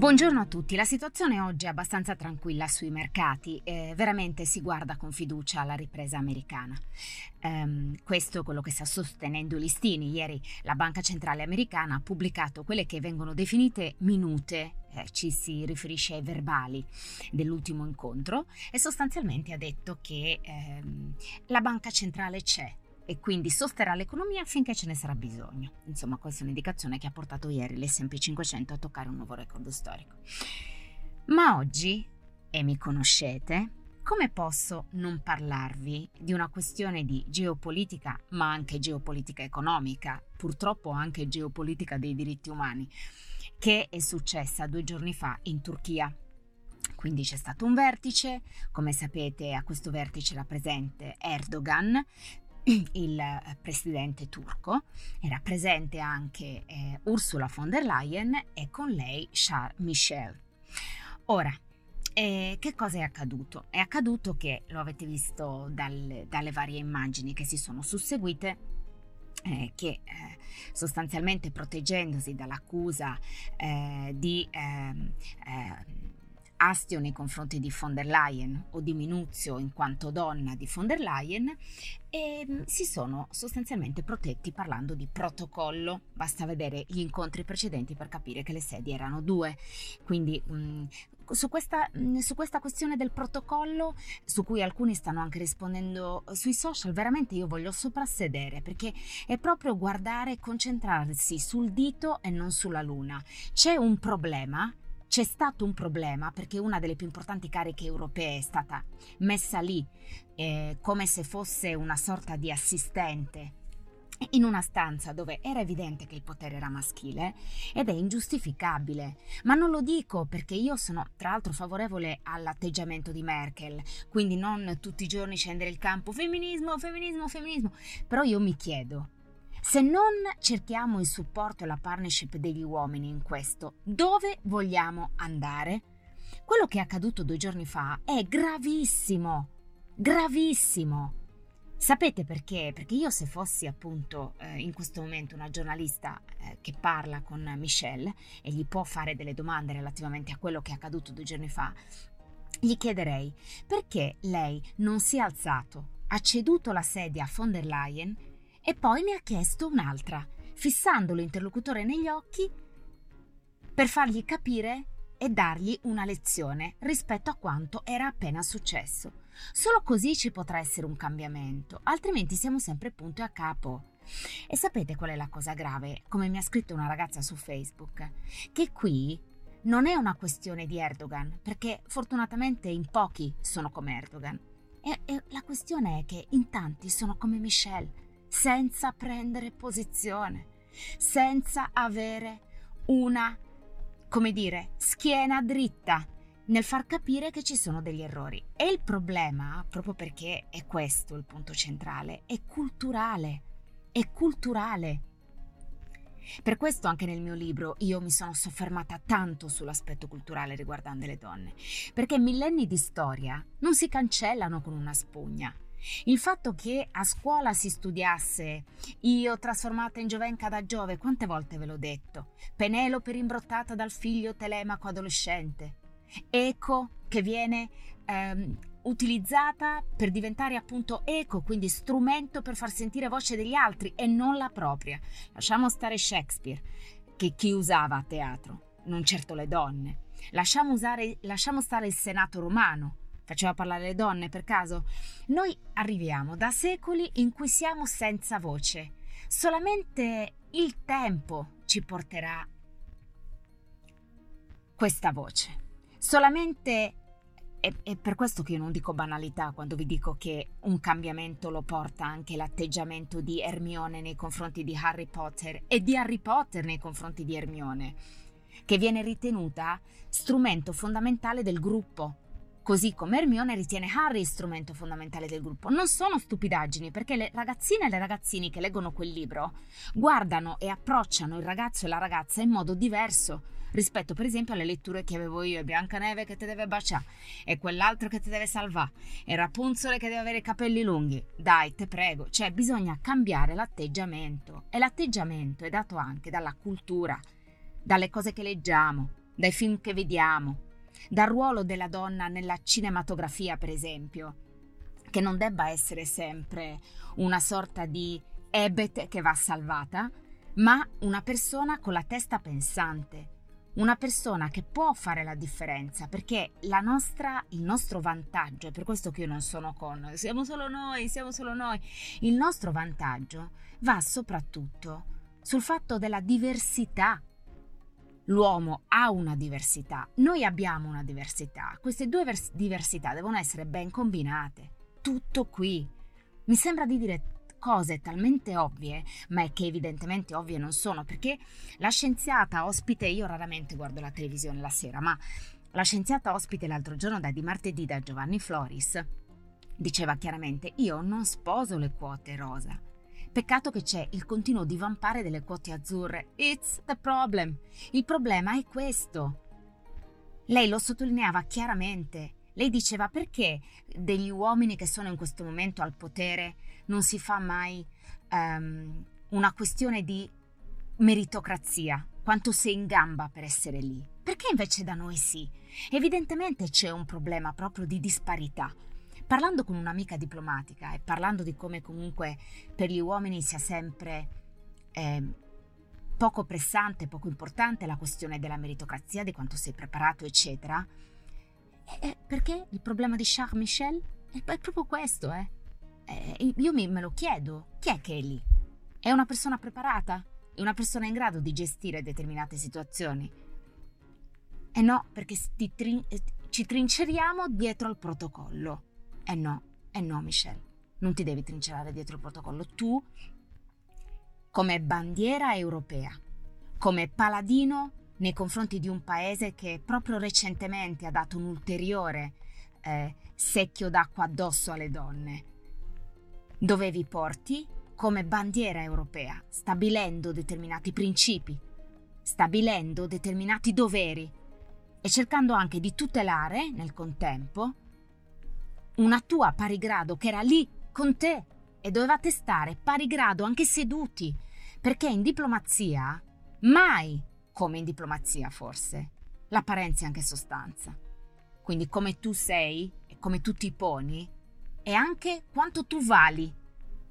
Buongiorno a tutti, la situazione oggi è abbastanza tranquilla sui mercati, eh, veramente si guarda con fiducia alla ripresa americana. Um, questo è quello che sta sostenendo i listini. Ieri la Banca Centrale Americana ha pubblicato quelle che vengono definite minute. Eh, ci si riferisce ai verbali dell'ultimo incontro. E sostanzialmente ha detto che ehm, la banca centrale c'è, e quindi sosterrà l'economia finché ce ne sarà bisogno. Insomma, questa è un'indicazione che ha portato ieri l'SP 500 a toccare un nuovo record storico. Ma oggi, e mi conoscete, come posso non parlarvi di una questione di geopolitica, ma anche geopolitica economica, purtroppo anche geopolitica dei diritti umani, che è successa due giorni fa in Turchia? Quindi c'è stato un vertice, come sapete a questo vertice era presente Erdogan, il eh, presidente turco, era presente anche eh, Ursula von der Leyen e con lei Charles Michel. Ora, eh, che cosa è accaduto? È accaduto che, lo avete visto dal, dalle varie immagini che si sono susseguite, eh, che eh, sostanzialmente proteggendosi dall'accusa eh, di ehm, eh, astio nei confronti di von der Leyen o di minuzio in quanto donna di von der Leyen e mm, si sono sostanzialmente protetti parlando di protocollo. Basta vedere gli incontri precedenti per capire che le sedie erano due. Quindi mh, mm, su, questa, mm, su questa questione del protocollo, su cui alcuni stanno anche rispondendo sui social, veramente io voglio soprassedere perché è proprio guardare e concentrarsi sul dito e non sulla luna. C'è un problema c'è stato un problema perché una delle più importanti cariche europee è stata messa lì eh, come se fosse una sorta di assistente in una stanza dove era evidente che il potere era maschile ed è ingiustificabile. Ma non lo dico perché io sono tra l'altro favorevole all'atteggiamento di Merkel, quindi non tutti i giorni scendere il campo femminismo, femminismo, femminismo. Però io mi chiedo, se non cerchiamo il supporto e la partnership degli uomini in questo, dove vogliamo andare? Quello che è accaduto due giorni fa è gravissimo, gravissimo. Sapete perché? Perché io se fossi appunto eh, in questo momento una giornalista eh, che parla con Michelle e gli può fare delle domande relativamente a quello che è accaduto due giorni fa, gli chiederei perché lei non si è alzato, ha ceduto la sedia a von der Leyen e poi ne ha chiesto un'altra, fissando l'interlocutore negli occhi per fargli capire e dargli una lezione rispetto a quanto era appena successo. Solo così ci potrà essere un cambiamento, altrimenti siamo sempre punto a capo. E sapete qual è la cosa grave? Come mi ha scritto una ragazza su Facebook, che qui non è una questione di Erdogan, perché fortunatamente in pochi sono come Erdogan. E, e la questione è che in tanti sono come Michelle senza prendere posizione, senza avere una, come dire, schiena dritta nel far capire che ci sono degli errori. E il problema, proprio perché è questo il punto centrale, è culturale. È culturale. Per questo anche nel mio libro io mi sono soffermata tanto sull'aspetto culturale riguardante le donne, perché millenni di storia non si cancellano con una spugna. Il fatto che a scuola si studiasse io trasformata in Giovenca da Giove, quante volte ve l'ho detto? Penelope rimbrottata dal figlio Telemaco adolescente. Eco che viene ehm, utilizzata per diventare appunto eco, quindi strumento per far sentire voce degli altri e non la propria. Lasciamo stare Shakespeare, che chi usava a teatro, non certo le donne. Lasciamo, usare, lasciamo stare il Senato romano, faceva parlare le donne per caso? Noi arriviamo da secoli in cui siamo senza voce. Solamente il tempo ci porterà questa voce. Solamente è, per questo che io non dico banalità quando vi dico che un cambiamento lo porta anche l'atteggiamento di Hermione nei confronti di Harry Potter e di Harry Potter nei confronti di Hermione, che viene ritenuta strumento fondamentale del gruppo Così come Hermione ritiene Harry strumento fondamentale del gruppo. Non sono stupidaggini, perché le ragazzine e le ragazzini che leggono quel libro guardano e approcciano il ragazzo e la ragazza in modo diverso rispetto per esempio alle letture che avevo io, Biancaneve che ti deve baciare e quell'altro che ti deve salvare e Rapunzole che deve avere i capelli lunghi. Dai, te prego, cioè bisogna cambiare l'atteggiamento e l'atteggiamento è dato anche dalla cultura, dalle cose che leggiamo, dai film che vediamo, dal ruolo della donna nella cinematografia, per esempio, che non debba essere sempre una sorta di ebet che va salvata, ma una persona con la testa pensante, una persona che può fare la differenza, perché la nostra, il nostro vantaggio, è per questo che io non sono con siamo solo noi, siamo solo noi, il nostro vantaggio va soprattutto sul fatto della diversità. L'uomo ha una diversità, noi abbiamo una diversità, queste due vers- diversità devono essere ben combinate. Tutto qui. Mi sembra di dire cose talmente ovvie, ma che evidentemente ovvie non sono, perché la scienziata ospite, io raramente guardo la televisione la sera, ma la scienziata ospite l'altro giorno da di martedì da Giovanni Floris diceva chiaramente io non sposo le quote rosa. Peccato che c'è il continuo divampare delle quote azzurre. It's the problem. Il problema è questo. Lei lo sottolineava chiaramente. Lei diceva perché degli uomini che sono in questo momento al potere non si fa mai um, una questione di meritocrazia, quanto sei in gamba per essere lì. Perché invece da noi sì? Evidentemente c'è un problema proprio di disparità. Parlando con un'amica diplomatica e parlando di come comunque per gli uomini sia sempre eh, poco pressante, poco importante la questione della meritocrazia, di quanto sei preparato, eccetera, eh, perché il problema di Charles Michel è, è proprio questo, eh? eh, io mi, me lo chiedo, chi è che è lì? È una persona preparata? È una persona in grado di gestire determinate situazioni? Eh no, perché eh, ci trinceriamo dietro al protocollo. Eh no, eh no, Michelle, non ti devi trincerare dietro il protocollo. Tu, come bandiera europea, come paladino nei confronti di un paese che proprio recentemente ha dato un ulteriore eh, secchio d'acqua addosso alle donne, dove vi porti come bandiera europea, stabilendo determinati principi, stabilendo determinati doveri e cercando anche di tutelare nel contempo una tua pari grado che era lì con te e dovevate stare pari grado anche seduti, perché in diplomazia, mai come in diplomazia forse, l'apparenza è anche sostanza. Quindi come tu sei e come tu ti poni e anche quanto tu vali.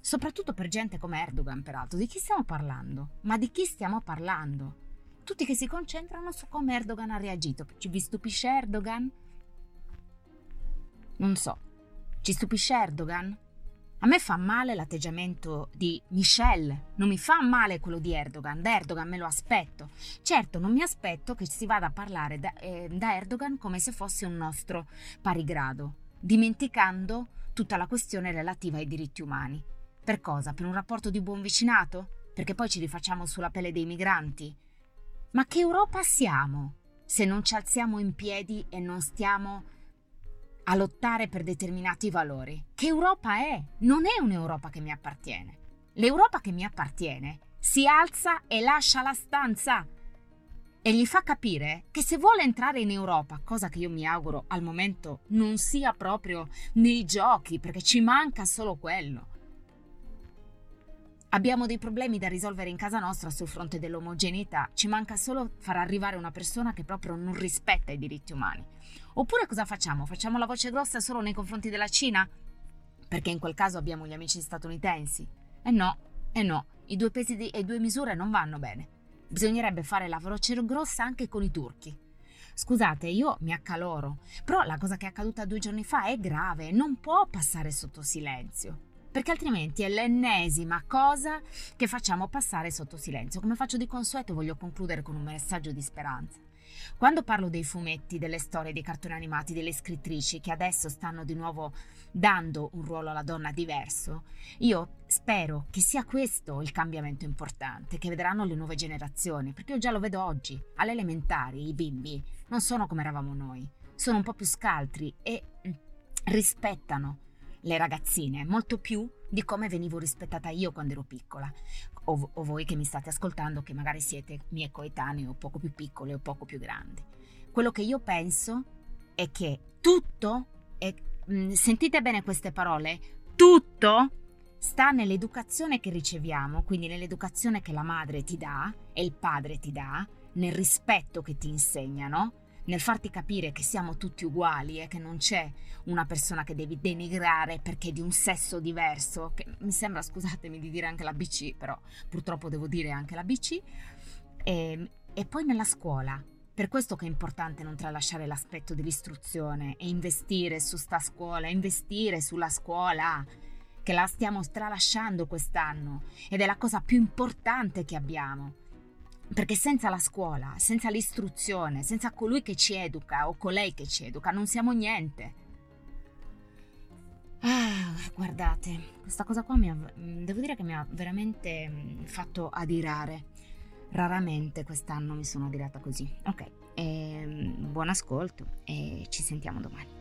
Soprattutto per gente come Erdogan, peraltro. Di chi stiamo parlando? Ma di chi stiamo parlando? Tutti che si concentrano su come Erdogan ha reagito. Ci vi stupisce Erdogan? Non so. Ci stupisce Erdogan? A me fa male l'atteggiamento di Michelle, non mi fa male quello di Erdogan. Da Erdogan me lo aspetto. Certo, non mi aspetto che si vada a parlare da, eh, da Erdogan come se fosse un nostro parigrado, dimenticando tutta la questione relativa ai diritti umani. Per cosa? Per un rapporto di buon vicinato? Perché poi ci rifacciamo sulla pelle dei migranti? Ma che Europa siamo se non ci alziamo in piedi e non stiamo a lottare per determinati valori? Che Europa è? Non è un'Europa che mi appartiene. L'Europa che mi appartiene si alza e lascia la stanza e gli fa capire che se vuole entrare in Europa, cosa che io mi auguro al momento non sia proprio nei giochi, perché ci manca solo quello. Abbiamo dei problemi da risolvere in casa nostra sul fronte dell'omogeneità, ci manca solo far arrivare una persona che proprio non rispetta i diritti umani. Oppure cosa facciamo? Facciamo la voce grossa solo nei confronti della Cina? Perché in quel caso abbiamo gli amici statunitensi. E no, e no, i due pesi e due misure non vanno bene. Bisognerebbe fare la voce grossa anche con i turchi. Scusate, io mi accaloro, però la cosa che è accaduta due giorni fa è grave, non può passare sotto silenzio. Perché altrimenti è l'ennesima cosa che facciamo passare sotto silenzio. Come faccio di consueto, voglio concludere con un messaggio di speranza. Quando parlo dei fumetti, delle storie, dei cartoni animati, delle scrittrici che adesso stanno di nuovo dando un ruolo alla donna diverso, io spero che sia questo il cambiamento importante che vedranno le nuove generazioni, perché io già lo vedo oggi, alle elementari i bimbi non sono come eravamo noi, sono un po' più scaltri e mm, rispettano le ragazzine molto più di come venivo rispettata io quando ero piccola. O, o, voi che mi state ascoltando, che magari siete miei coetanei o poco più piccole o poco più grandi. Quello che io penso è che tutto, è, mm, sentite bene queste parole, tutto sta nell'educazione che riceviamo, quindi nell'educazione che la madre ti dà e il padre ti dà, nel rispetto che ti insegnano, nel farti capire che siamo tutti uguali e che non c'è una persona che devi denigrare perché è di un sesso diverso, che mi sembra, scusatemi di dire anche la BC, però purtroppo devo dire anche la BC, e, ehm, e poi nella scuola. Per questo che è importante non tralasciare l'aspetto dell'istruzione e investire su sta scuola, investire sulla scuola, che la stiamo tralasciando quest'anno ed è la cosa più importante che abbiamo. Perché senza la scuola, senza l'istruzione, senza colui che ci educa o colei che ci educa, non siamo niente. Ah, guardate, questa cosa qua mi ha, devo dire che mi ha veramente mm, fatto adirare. Raramente quest'anno mi sono adirata così. Ok, ehm, buon ascolto e ci sentiamo domani.